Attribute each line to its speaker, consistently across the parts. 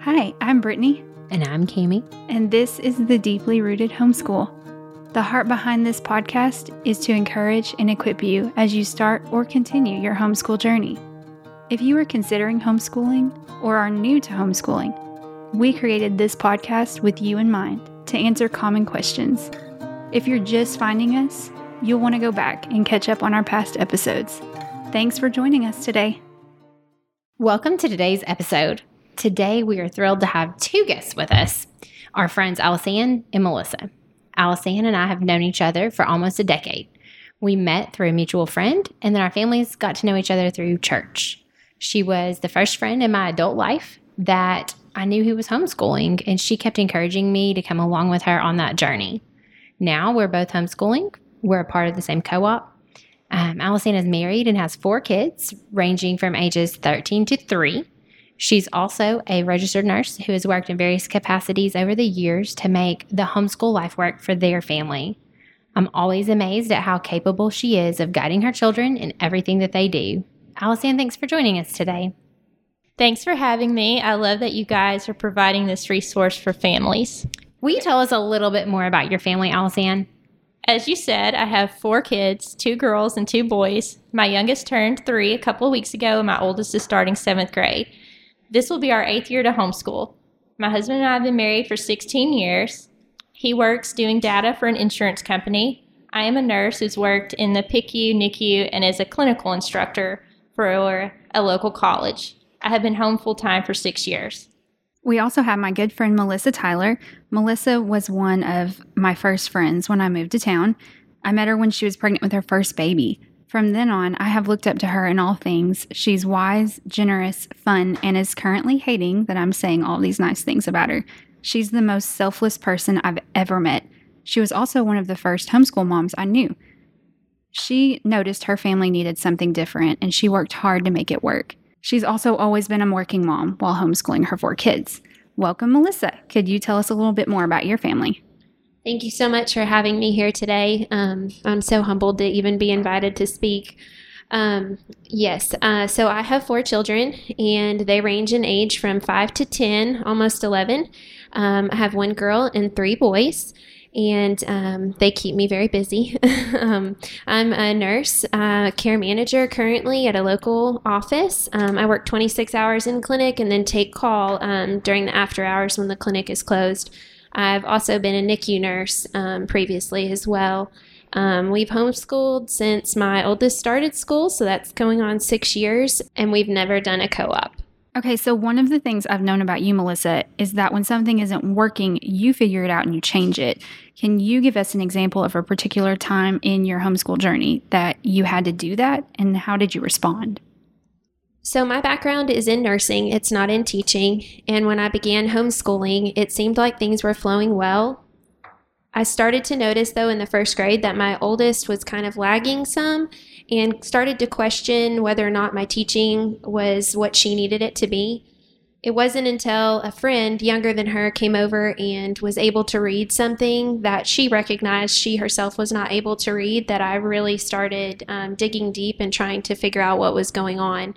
Speaker 1: Hi, I'm Brittany,
Speaker 2: And I'm Cami.
Speaker 1: and this is the Deeply Rooted Homeschool. The heart behind this podcast is to encourage and equip you as you start or continue your homeschool journey. If you are considering homeschooling or are new to homeschooling, we created this podcast with you in mind to answer common questions. If you're just finding us, you'll want to go back and catch up on our past episodes. Thanks for joining us today.
Speaker 2: Welcome to today's episode. Today, we are thrilled to have two guests with us our friends Alice Ann and Melissa. Alice Ann and I have known each other for almost a decade. We met through a mutual friend, and then our families got to know each other through church. She was the first friend in my adult life that I knew who was homeschooling, and she kept encouraging me to come along with her on that journey. Now we're both homeschooling, we're a part of the same co op. Um, Alice Ann is married and has four kids, ranging from ages 13 to 3. She's also a registered nurse who has worked in various capacities over the years to make the homeschool life work for their family. I'm always amazed at how capable she is of guiding her children in everything that they do. Alice Ann, thanks for joining us today.
Speaker 3: Thanks for having me. I love that you guys are providing this resource for families.
Speaker 2: Will you tell us a little bit more about your family, Alice Ann?
Speaker 3: As you said, I have four kids two girls and two boys. My youngest turned three a couple of weeks ago, and my oldest is starting seventh grade. This will be our eighth year to homeschool. My husband and I have been married for 16 years. He works doing data for an insurance company. I am a nurse who's worked in the PICU, NICU, and is a clinical instructor for a local college. I have been home full time for six years.
Speaker 1: We also have my good friend Melissa Tyler. Melissa was one of my first friends when I moved to town. I met her when she was pregnant with her first baby. From then on, I have looked up to her in all things. She's wise, generous, fun, and is currently hating that I'm saying all these nice things about her. She's the most selfless person I've ever met. She was also one of the first homeschool moms I knew. She noticed her family needed something different and she worked hard to make it work. She's also always been a working mom while homeschooling her four kids. Welcome, Melissa. Could you tell us a little bit more about your family?
Speaker 4: Thank you so much for having me here today. Um, I'm so humbled to even be invited to speak. Um, yes, uh, so I have four children, and they range in age from 5 to 10, almost 11. Um, I have one girl and three boys and um, they keep me very busy. um, I'm a nurse, uh, care manager currently at a local office. Um, I work 26 hours in clinic and then take call um, during the after hours when the clinic is closed. I've also been a NICU nurse um, previously as well. Um, we've homeschooled since my oldest started school, so that's going on six years, and we've never done a co op.
Speaker 1: Okay, so one of the things I've known about you, Melissa, is that when something isn't working, you figure it out and you change it. Can you give us an example of a particular time in your homeschool journey that you had to do that and how did you respond?
Speaker 4: So, my background is in nursing, it's not in teaching. And when I began homeschooling, it seemed like things were flowing well. I started to notice, though, in the first grade that my oldest was kind of lagging some and started to question whether or not my teaching was what she needed it to be. It wasn't until a friend younger than her came over and was able to read something that she recognized she herself was not able to read that I really started um, digging deep and trying to figure out what was going on.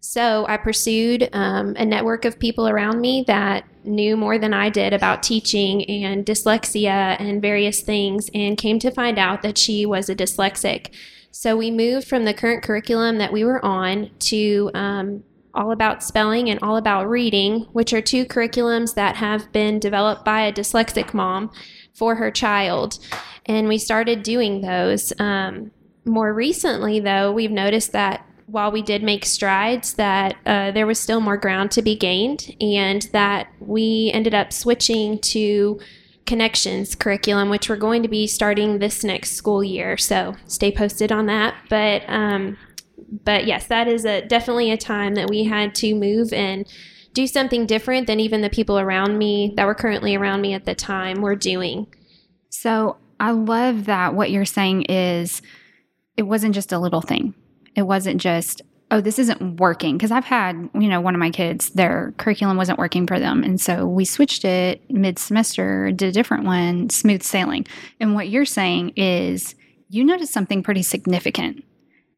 Speaker 4: So I pursued um, a network of people around me that knew more than I did about teaching and dyslexia and various things, and came to find out that she was a dyslexic. So we moved from the current curriculum that we were on to um, all about spelling and all about reading, which are two curriculums that have been developed by a dyslexic mom for her child. And we started doing those. Um, more recently, though, we've noticed that while we did make strides, that uh, there was still more ground to be gained, and that we ended up switching to connections curriculum, which we're going to be starting this next school year. So stay posted on that. But um, but yes, that is a definitely a time that we had to move and do something different than even the people around me that were currently around me at the time were doing.
Speaker 1: So I love that what you're saying is it wasn't just a little thing. It wasn't just, oh, this isn't working. Because I've had, you know, one of my kids, their curriculum wasn't working for them. And so we switched it mid semester, did a different one, smooth sailing. And what you're saying is you noticed something pretty significant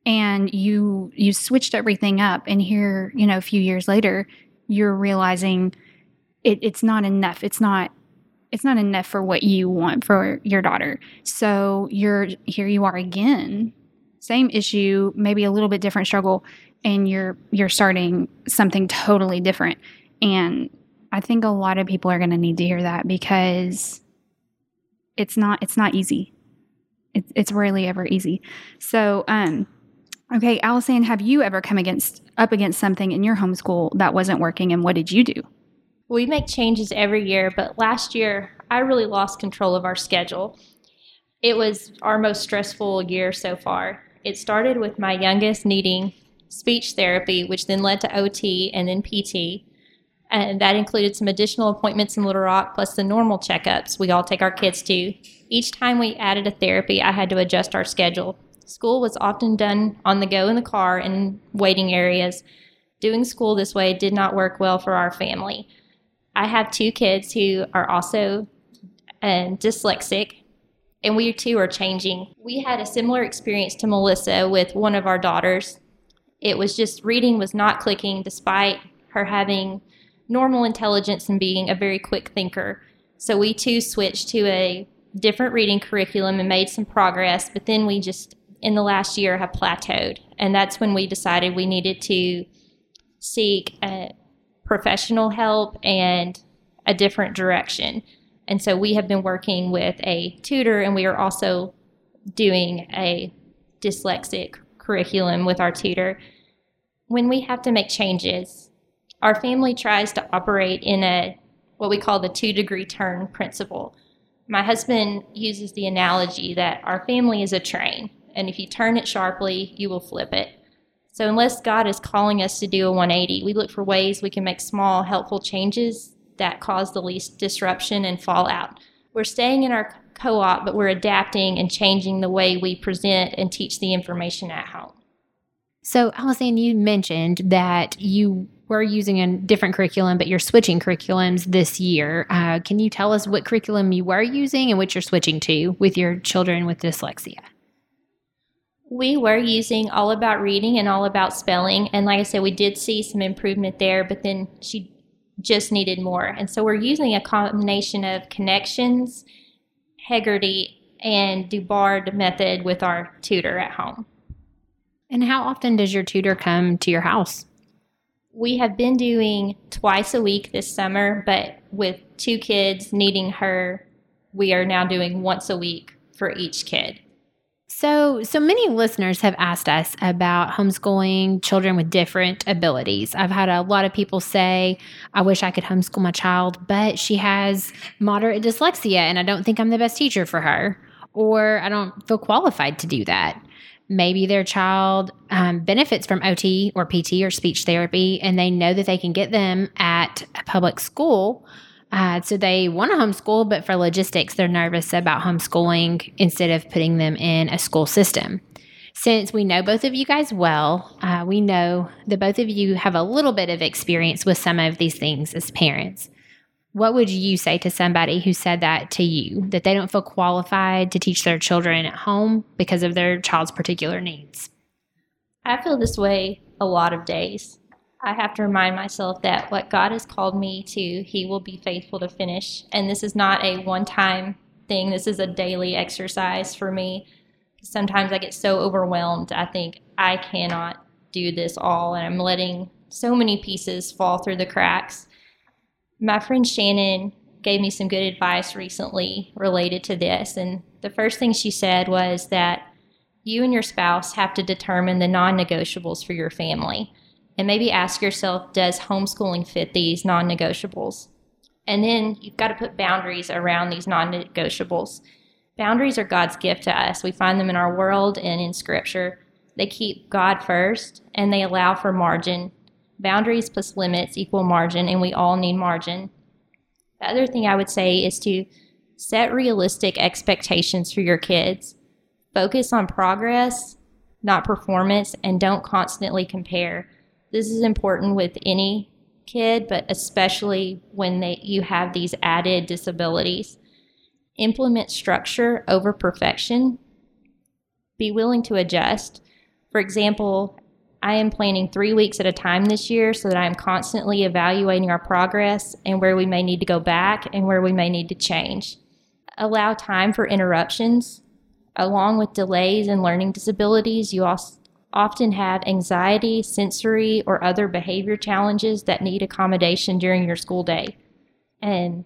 Speaker 1: and you you switched everything up and here you know a few years later you're realizing it, it's not enough. It's not it's not enough for what you want for your daughter. So you're here you are again. Same issue, maybe a little bit different struggle and you're you're starting something totally different. And I think a lot of people are going to need to hear that because it's not it's not easy. It's it's rarely ever easy. So, um okay, Alice Ann, have you ever come against up against something in your homeschool that wasn't working and what did you do?
Speaker 3: We make changes every year, but last year I really lost control of our schedule. It was our most stressful year so far. It started with my youngest needing speech therapy, which then led to OT and then PT. And that included some additional appointments in Little Rock plus the normal checkups we all take our kids to. Each time we added a therapy, I had to adjust our schedule. School was often done on the go in the car in waiting areas. Doing school this way did not work well for our family. I have two kids who are also uh, dyslexic, and we too are changing. We had a similar experience to Melissa with one of our daughters. It was just reading was not clicking despite her having normal intelligence and being a very quick thinker. So we too switched to a different reading curriculum and made some progress, but then we just in the last year have plateaued. And that's when we decided we needed to seek a professional help and a different direction. And so we have been working with a tutor and we are also doing a dyslexic curriculum with our tutor. When we have to make changes, our family tries to operate in a what we call the two degree turn principle. My husband uses the analogy that our family is a train and if you turn it sharply, you will flip it. So, unless God is calling us to do a 180, we look for ways we can make small, helpful changes that cause the least disruption and fallout. We're staying in our co op, but we're adapting and changing the way we present and teach the information at home.
Speaker 2: So, Alice Ann, you mentioned that you were using a different curriculum, but you're switching curriculums this year. Uh, can you tell us what curriculum you were using and what you're switching to with your children with dyslexia?
Speaker 3: We were using all about reading and all about spelling. And like I said, we did see some improvement there, but then she just needed more. And so we're using a combination of connections, Heggerty, and DuBard method with our tutor at home.
Speaker 2: And how often does your tutor come to your house?
Speaker 3: We have been doing twice a week this summer, but with two kids needing her, we are now doing once a week for each kid.
Speaker 2: So, so many listeners have asked us about homeschooling children with different abilities. I've had a lot of people say, I wish I could homeschool my child, but she has moderate dyslexia and I don't think I'm the best teacher for her, or I don't feel qualified to do that. Maybe their child um, benefits from OT or PT or speech therapy, and they know that they can get them at a public school uh, so they want to homeschool, but for logistics, they're nervous about homeschooling instead of putting them in a school system. Since we know both of you guys well, uh, we know that both of you have a little bit of experience with some of these things as parents. What would you say to somebody who said that to you, that they don't feel qualified to teach their children at home because of their child's particular needs?
Speaker 3: I feel this way a lot of days. I have to remind myself that what God has called me to, He will be faithful to finish. And this is not a one time thing, this is a daily exercise for me. Sometimes I get so overwhelmed, I think I cannot do this all, and I'm letting so many pieces fall through the cracks. My friend Shannon gave me some good advice recently related to this. And the first thing she said was that you and your spouse have to determine the non negotiables for your family and maybe ask yourself does homeschooling fit these non negotiables? And then you've got to put boundaries around these non negotiables. Boundaries are God's gift to us. We find them in our world and in Scripture. They keep God first and they allow for margin. Boundaries plus limits equal margin, and we all need margin. The other thing I would say is to set realistic expectations for your kids. Focus on progress, not performance, and don't constantly compare. This is important with any kid, but especially when they, you have these added disabilities. Implement structure over perfection. Be willing to adjust. For example, I am planning three weeks at a time this year so that I am constantly evaluating our progress and where we may need to go back and where we may need to change. Allow time for interruptions. Along with delays and learning disabilities, you also often have anxiety, sensory, or other behavior challenges that need accommodation during your school day. And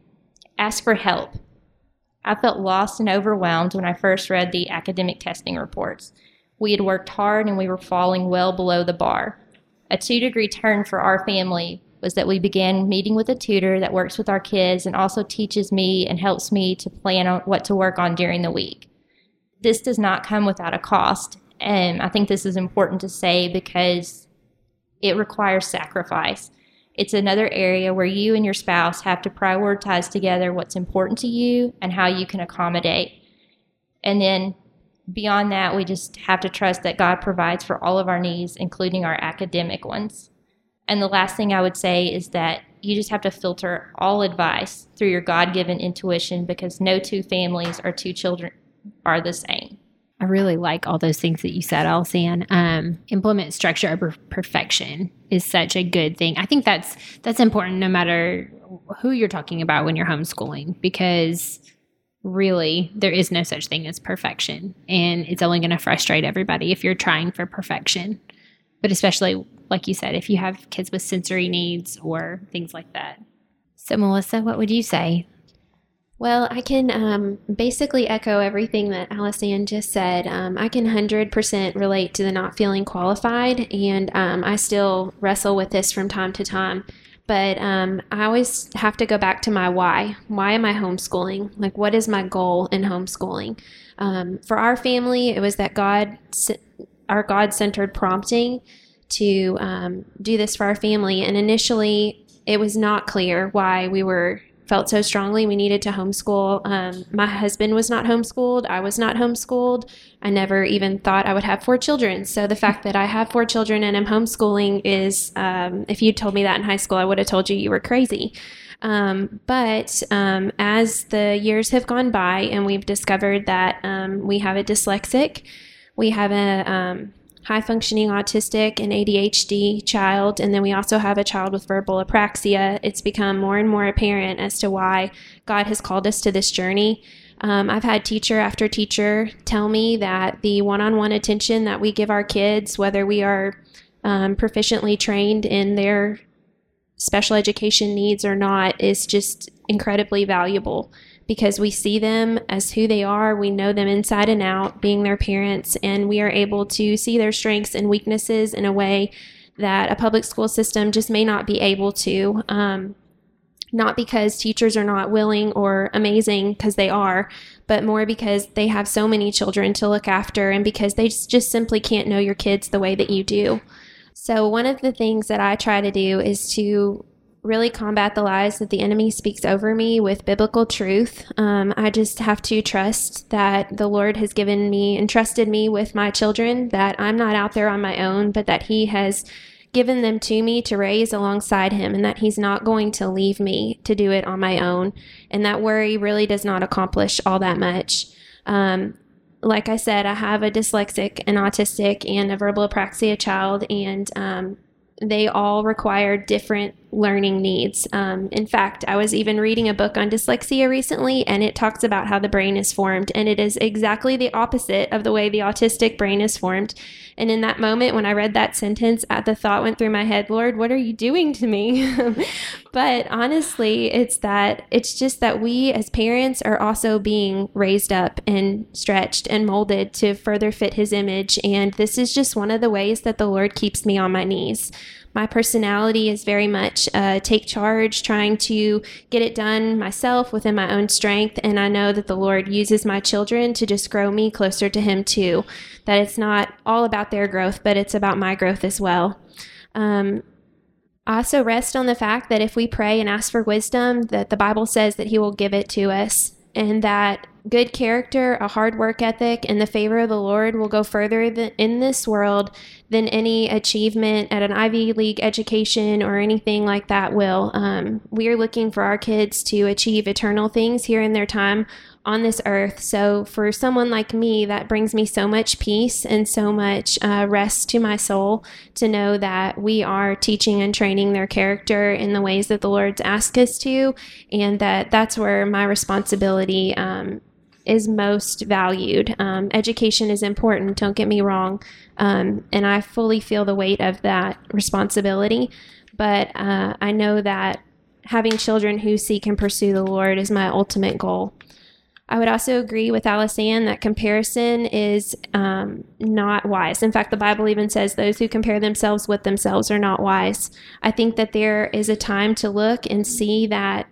Speaker 3: ask for help. I felt lost and overwhelmed when I first read the academic testing reports. We had worked hard and we were falling well below the bar. A two degree turn for our family was that we began meeting with a tutor that works with our kids and also teaches me and helps me to plan on what to work on during the week. This does not come without a cost, and I think this is important to say because it requires sacrifice. It's another area where you and your spouse have to prioritize together what's important to you and how you can accommodate. And then beyond that, we just have to trust that God provides for all of our needs, including our academic ones. And the last thing I would say is that you just have to filter all advice through your God given intuition because no two families or two children are the same.
Speaker 2: I really like all those things that you said, Alice Ann. Um, implement structure over perfection is such a good thing. I think that's that's important no matter who you're talking about when you're homeschooling because really there is no such thing as perfection and it's only going to frustrate everybody if you're trying for perfection but especially like you said if you have kids with sensory needs or things like that so melissa what would you say
Speaker 4: well, I can um, basically echo everything that Alice Ann just said. Um, I can 100% relate to the not feeling qualified, and um, I still wrestle with this from time to time. But um, I always have to go back to my why. Why am I homeschooling? Like, what is my goal in homeschooling? Um, for our family, it was that God, our God centered prompting to um, do this for our family. And initially, it was not clear why we were felt so strongly we needed to homeschool. Um, my husband was not homeschooled. I was not homeschooled. I never even thought I would have four children. So the fact that I have four children and I'm homeschooling is, um, if you told me that in high school, I would have told you you were crazy. Um, but um, as the years have gone by and we've discovered that um, we have a dyslexic, we have a um, high functioning autistic and ADHD child, and then we also have a child with verbal apraxia, it's become more and more apparent as to why God has called us to this journey. Um, I've had teacher after teacher tell me that the one on one attention that we give our kids, whether we are um, proficiently trained in their special education needs or not, is just incredibly valuable because we see them as who they are. We know them inside and out, being their parents, and we are able to see their strengths and weaknesses in a way that a public school system just may not be able to. Um, not because teachers are not willing or amazing, because they are, but more because they have so many children to look after and because they just simply can't know your kids the way that you do. So, one of the things that I try to do is to really combat the lies that the enemy speaks over me with biblical truth. Um, I just have to trust that the Lord has given me and trusted me with my children, that I'm not out there on my own, but that He has given them to me to raise alongside Him, and that He's not going to leave me to do it on my own. And that worry really does not accomplish all that much. Um, like I said, I have a dyslexic, an autistic, and a verbal apraxia child, and um, they all require different learning needs. Um, in fact, I was even reading a book on dyslexia recently, and it talks about how the brain is formed, and it is exactly the opposite of the way the autistic brain is formed. And in that moment, when I read that sentence, uh, the thought went through my head, Lord, what are you doing to me? but honestly, it's that it's just that we as parents are also being raised up and stretched and molded to further fit His image. And this is just one of the ways that the Lord keeps me on my knees my personality is very much uh, take charge, trying to get it done myself within my own strength. And I know that the Lord uses my children to just grow me closer to Him too. That it's not all about their growth, but it's about my growth as well. Um, I also rest on the fact that if we pray and ask for wisdom, that the Bible says that He will give it to us, and that good character, a hard work ethic, and the favor of the Lord will go further in this world than any achievement at an Ivy League education or anything like that will. Um, we are looking for our kids to achieve eternal things here in their time on this earth. So, for someone like me, that brings me so much peace and so much uh, rest to my soul to know that we are teaching and training their character in the ways that the Lord's asked us to, and that that's where my responsibility um, is most valued. Um, education is important, don't get me wrong, um, and I fully feel the weight of that responsibility. But uh, I know that having children who seek and pursue the Lord is my ultimate goal. I would also agree with Alice Ann that comparison is um, not wise. In fact, the Bible even says those who compare themselves with themselves are not wise. I think that there is a time to look and see that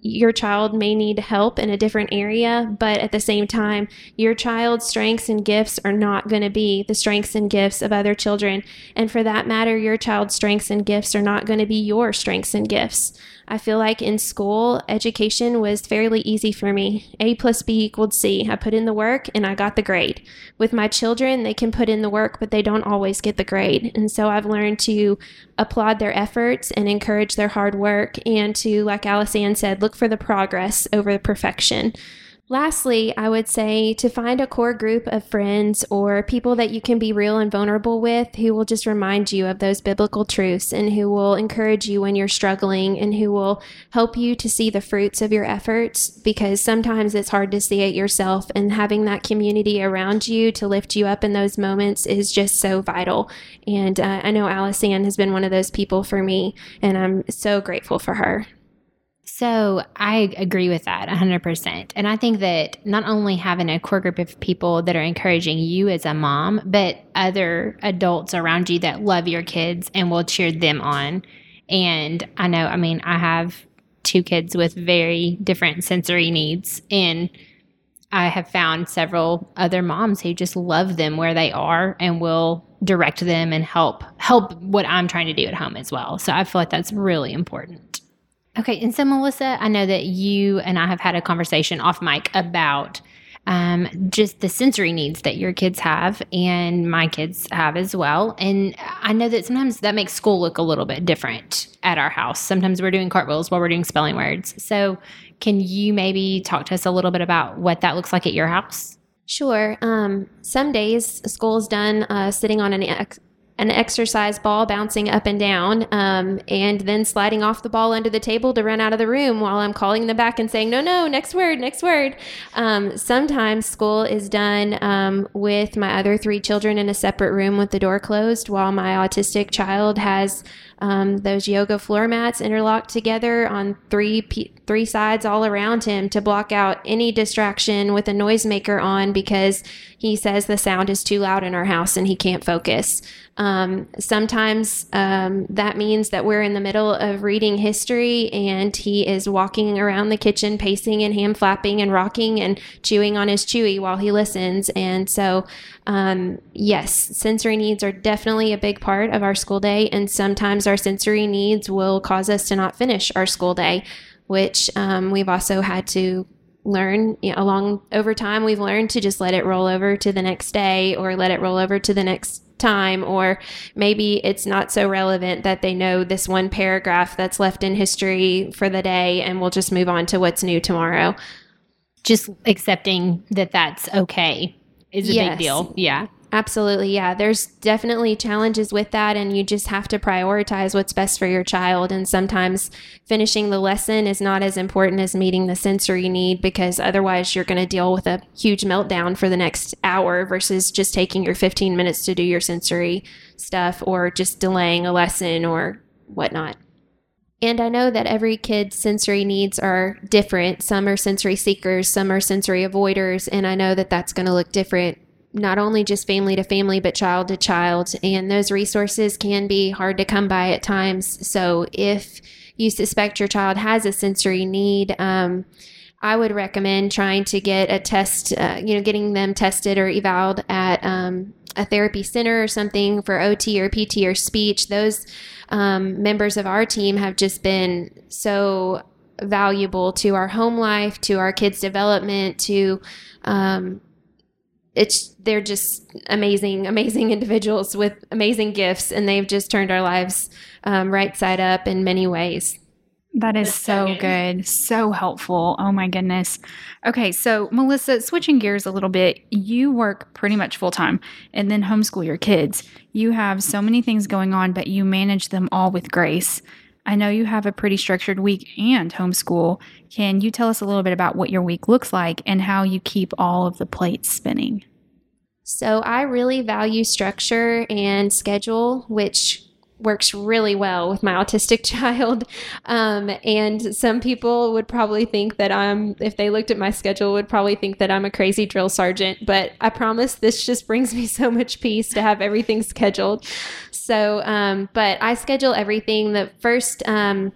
Speaker 4: your child may need help in a different area, but at the same time, your child's strengths and gifts are not going to be the strengths and gifts of other children. And for that matter, your child's strengths and gifts are not going to be your strengths and gifts. I feel like in school, education was fairly easy for me. A plus B equaled C. I put in the work and I got the grade. With my children, they can put in the work, but they don't always get the grade. And so I've learned to applaud their efforts and encourage their hard work and to, like Alice Ann said, look for the progress over the perfection. Lastly, I would say to find a core group of friends or people that you can be real and vulnerable with who will just remind you of those biblical truths and who will encourage you when you're struggling and who will help you to see the fruits of your efforts because sometimes it's hard to see it yourself and having that community around you to lift you up in those moments is just so vital. And uh, I know Alice Ann has been one of those people for me and I'm so grateful for her.
Speaker 2: So I agree with that 100%. And I think that not only having a core group of people that are encouraging you as a mom, but other adults around you that love your kids and will cheer them on. And I know, I mean, I have two kids with very different sensory needs. And I have found several other moms who just love them where they are and will direct them and help help what I'm trying to do at home as well. So I feel like that's really important. Okay, and so Melissa, I know that you and I have had a conversation off mic about um, just the sensory needs that your kids have and my kids have as well. And I know that sometimes that makes school look a little bit different at our house. Sometimes we're doing cartwheels while we're doing spelling words. So, can you maybe talk to us a little bit about what that looks like at your house?
Speaker 4: Sure. Um, some days school is done uh, sitting on an ex- an exercise ball bouncing up and down, um, and then sliding off the ball under the table to run out of the room while I'm calling them back and saying, no, no, next word, next word. Um, sometimes school is done um, with my other three children in a separate room with the door closed while my autistic child has um, those yoga floor mats interlocked together on three three sides all around him to block out any distraction with a noisemaker on because he says the sound is too loud in our house and he can't focus. Um, sometimes um, that means that we're in the middle of reading history and he is walking around the kitchen, pacing and hand flapping and rocking and chewing on his chewy while he listens. And so, um, yes, sensory needs are definitely a big part of our school day. And sometimes our sensory needs will cause us to not finish our school day, which um, we've also had to learn you know, along over time we've learned to just let it roll over to the next day or let it roll over to the next time, or maybe it's not so relevant that they know this one paragraph that's left in history for the day and we'll just move on to what's new tomorrow.
Speaker 2: Just accepting that that's okay is a yes. big deal. Yeah.
Speaker 4: Absolutely. Yeah. There's definitely challenges with that. And you just have to prioritize what's best for your child. And sometimes finishing the lesson is not as important as meeting the sensory need because otherwise you're going to deal with a huge meltdown for the next hour versus just taking your 15 minutes to do your sensory stuff or just delaying a lesson or whatnot. And I know that every kid's sensory needs are different. Some are sensory seekers, some are sensory avoiders. And I know that that's going to look different not only just family to family, but child to child. And those resources can be hard to come by at times. So if you suspect your child has a sensory need, um, I would recommend trying to get a test, uh, you know, getting them tested or evaluated at um, a therapy center or something for OT or PT or speech. Those um, members of our team have just been so valuable to our home life, to our kids' development, to um, it's they're just amazing, amazing individuals with amazing gifts, and they've just turned our lives um, right side up in many ways.
Speaker 1: That is
Speaker 3: so
Speaker 1: so
Speaker 3: good.
Speaker 1: good. So helpful. Oh my goodness. Okay, so Melissa, switching gears a little bit, you work pretty much full time and then homeschool your kids. You have so many things going on, but you manage them all with grace. I know you have a pretty structured week and homeschool. Can you tell us a little bit about what your week looks like and how you keep all of the plates spinning?
Speaker 4: So I really value structure and schedule, which works really well with my autistic child. Um, and some people would probably think that I'm, if they looked at my schedule, would probably think that I'm a crazy drill sergeant. But I promise this just brings me so much peace to have everything scheduled. So, um, but I schedule everything. The first, um,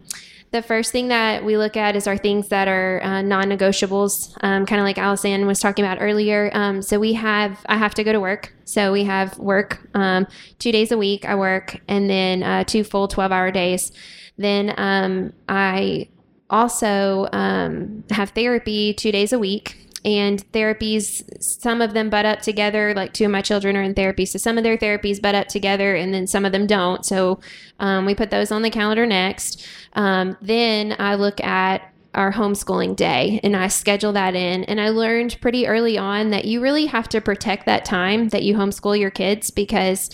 Speaker 4: the first thing that we look at is our things that are uh, non-negotiables, um, kind of like Alice Ann was talking about earlier. Um, so we have, I have to go to work. So we have work um, two days a week. I work, and then uh, two full twelve-hour days. Then um, I also um, have therapy two days a week. And therapies, some of them butt up together. Like two of my children are in therapy, so some of their therapies butt up together, and then some of them don't. So um, we put those on the calendar next. Um, then I look at our homeschooling day and I schedule that in. And I learned pretty early on that you really have to protect that time that you homeschool your kids because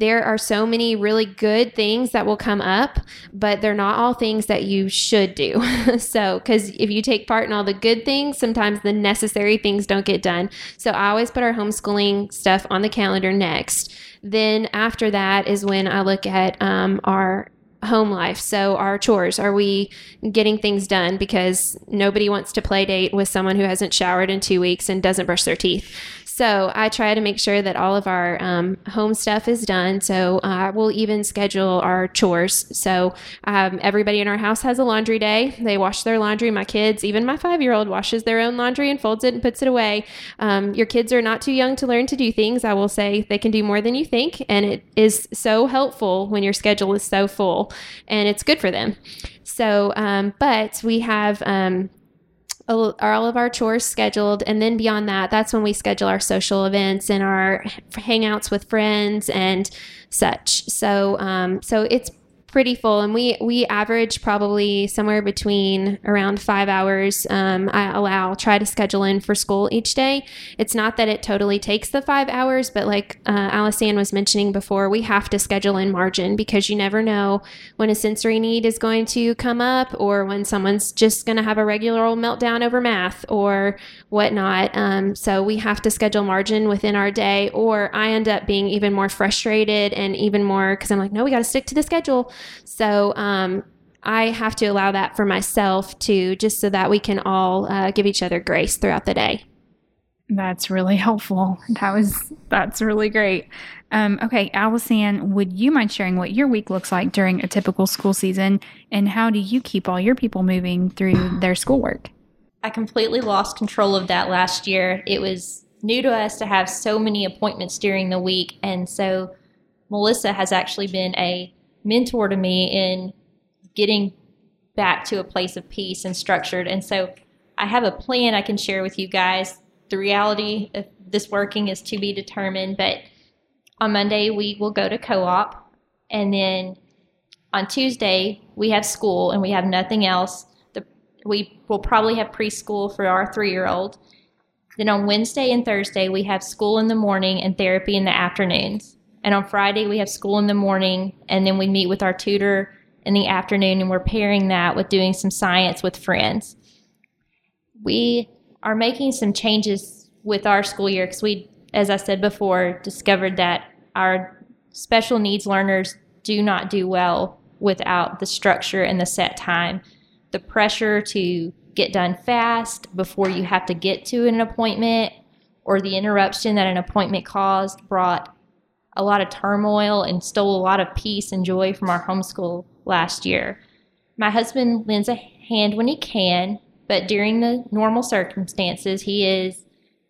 Speaker 4: there are so many really good things that will come up, but they're not all things that you should do. so, because if you take part in all the good things, sometimes the necessary things don't get done. So, I always put our homeschooling stuff on the calendar next. Then, after that is when I look at um, our home life. So, our chores are we getting things done because nobody wants to play date with someone who hasn't showered in two weeks and doesn't brush their teeth. So I try to make sure that all of our um, home stuff is done. So I will even schedule our chores. So um, everybody in our house has a laundry day. They wash their laundry. My kids, even my five year old, washes their own laundry and folds it and puts it away. Um, your kids are not too young to learn to do things. I will say they can do more than you think. And it is so helpful when your schedule is so full and it's good for them. So, um, but we have, um, all all of our chores scheduled. And then beyond that that's when we schedule our social events and our hangouts with friends and such. So um, so it's pretty full and we we average probably somewhere between around five hours um, i allow try to schedule in for school each day. It's not that it totally takes the five hours but like uh, was mentioning before we have to schedule in margin because you never know when a sensory need is going to come up or when someone's just going to have a regular old meltdown over math or whatnot um, so we have to schedule margin within our day or i end up being even more frustrated and even more because i'm like no we got to stick to the schedule so um, I have to allow that for myself too, just so that we can all uh, give each other grace throughout the day.
Speaker 1: That's really helpful. That was that's really great. Um, okay, Alice Ann, would you mind sharing what your week looks like during a typical school season, and how do you keep all your people moving through their schoolwork?
Speaker 3: I completely lost control of that last year. It was new to us to have so many appointments during the week, and so Melissa has actually been a mentor to me in getting back to a place of peace and structured. And so I have a plan I can share with you guys. The reality of this working is to be determined, but on Monday we will go to co-op and then on Tuesday we have school and we have nothing else. We will probably have preschool for our 3-year-old. Then on Wednesday and Thursday we have school in the morning and therapy in the afternoons. And on Friday, we have school in the morning, and then we meet with our tutor in the afternoon, and we're pairing that with doing some science with friends. We are making some changes with our school year because we, as I said before, discovered that our special needs learners do not do well without the structure and the set time. The pressure to get done fast before you have to get to an appointment or the interruption that an appointment caused brought a lot of turmoil and stole a lot of peace and joy from our homeschool last year. My husband lends a hand when he can, but during the normal circumstances, he is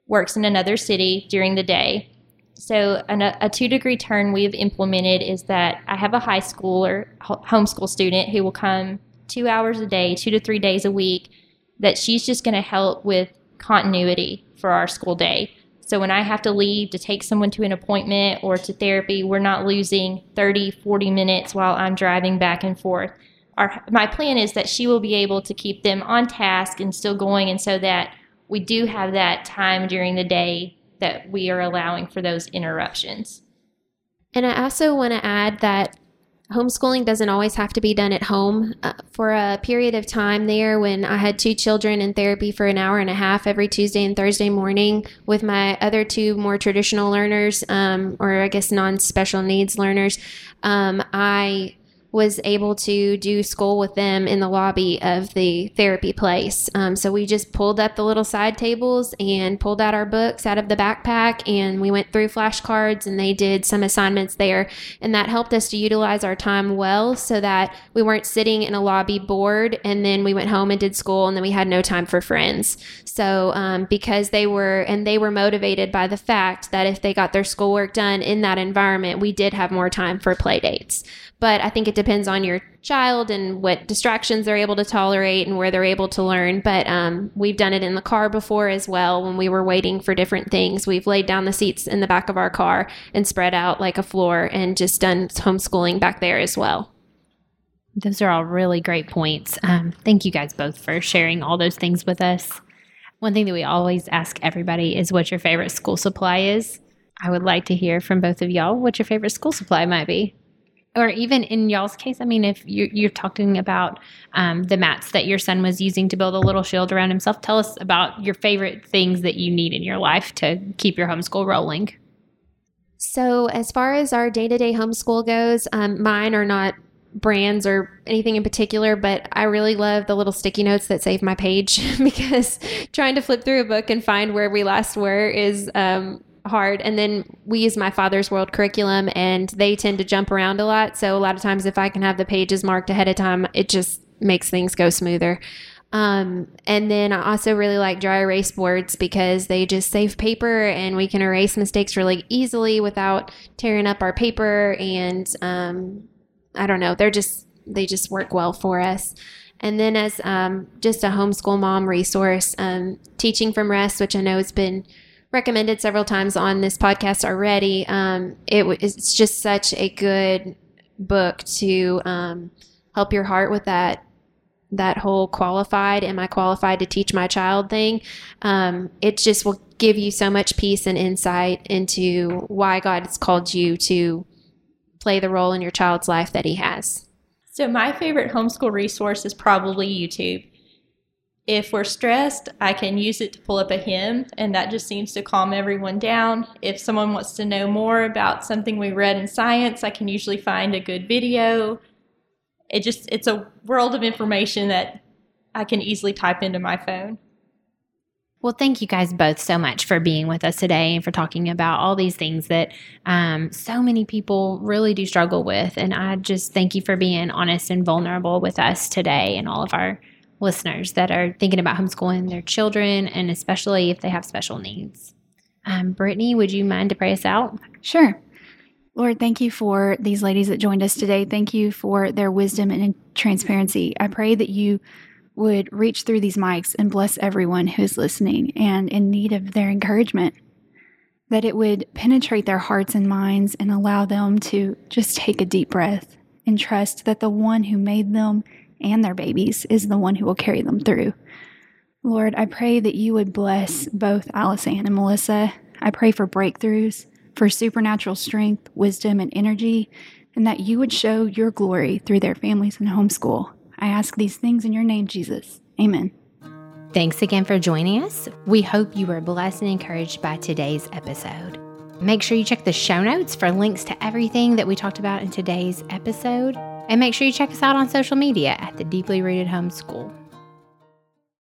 Speaker 3: works in another city during the day. So, an, a two degree turn we have implemented is that I have a high schooler, homeschool student who will come two hours a day, two to three days a week, that she's just going to help with continuity for our school day. So when I have to leave to take someone to an appointment or to therapy, we're not losing 30, 40 minutes while I'm driving back and forth. our my plan is that she will be able to keep them on task and still going, and so that we do have that time during the day that we are allowing for those interruptions.
Speaker 4: And I also want to add that homeschooling doesn't always have to be done at home. Uh, for a period of time there, when I had two children in therapy for an hour and a half every Tuesday and Thursday morning with my other two more traditional learners, um, or I guess non special needs learners, um, I was able to do school with them in the lobby of the therapy place. Um, so we just pulled up the little side tables and pulled out our books out of the backpack, and we went through flashcards and they did some assignments there. And that helped us to utilize our time well so that we weren't sitting in a lobby bored and then we went home and did school and then we had no time for friends. So um, because they were, and they were motivated by the fact that if they got their schoolwork done in that environment, we did have more time for play dates but I think it depends on your child and what distractions they're able to tolerate and where they're able to learn. But um, we've done it in the car before as well when we were waiting for different things. We've laid down the seats in the back of our car and spread out like a floor and just done homeschooling back there as well.
Speaker 2: Those are all really great points. Um, thank you guys both for sharing all those things with us. One thing that we always ask everybody is what your favorite school supply is. I would like to hear from both of y'all what your favorite school supply might be or even in y'all's case, I mean, if you're, you're talking about um, the mats that your son was using to build a little shield around himself, tell us about your favorite things that you need in your life to keep your homeschool rolling.
Speaker 4: So, as far as our day to day homeschool goes, um, mine are not brands or anything in particular, but I really love the little sticky notes that save my page because trying to flip through a book and find where we last were is um, hard. And then we use my father's world curriculum and they tend to jump around a lot. So a lot of times if I can have the pages marked ahead of time, it just makes things go smoother. Um, and then I also really like dry erase boards because they just save paper and we can erase mistakes really easily without tearing up our paper. And um, I don't know, they're just, they just work well for us. And then as um, just a homeschool mom resource, um, Teaching from Rest, which I know has been recommended several times on this podcast already. Um, it it's just such a good book to um, help your heart with that that whole qualified am i qualified to teach my child thing? Um, it just will give you so much peace and insight into why god has called you to play the role in your child's life that he has.
Speaker 3: So my favorite homeschool resource is probably youtube if we're stressed, I can use it to pull up a hymn, and that just seems to calm everyone down. If someone wants to know more about something we read in science, I can usually find a good video. It just it's a world of information that I can easily type into my phone.
Speaker 2: Well, thank you guys both so much for being with us today and for talking about all these things that um, so many people really do struggle with. And I just thank you for being honest and vulnerable with us today and all of our listeners that are thinking about homeschooling their children, and especially if they have special needs. Um, Brittany, would you mind to pray us out?
Speaker 1: Sure. Lord, thank you for these ladies that joined us today. Thank you for their wisdom and transparency. I pray that you would reach through these mics and bless everyone who's listening and in need of their encouragement. That it would penetrate their hearts and minds and allow them to just take a deep breath and trust that the one who made them and their babies is the one who will carry them through. Lord, I pray that you would bless both Alice Ann and Melissa. I pray for breakthroughs, for supernatural strength, wisdom, and energy, and that you would show your glory through their families and homeschool. I ask these things in your name, Jesus. Amen.
Speaker 2: Thanks again for joining us. We hope you were blessed and encouraged by today's episode. Make sure you check the show notes for links to everything that we talked about in today's episode. And make sure you check us out on social media at the Deeply Rooted Homeschool.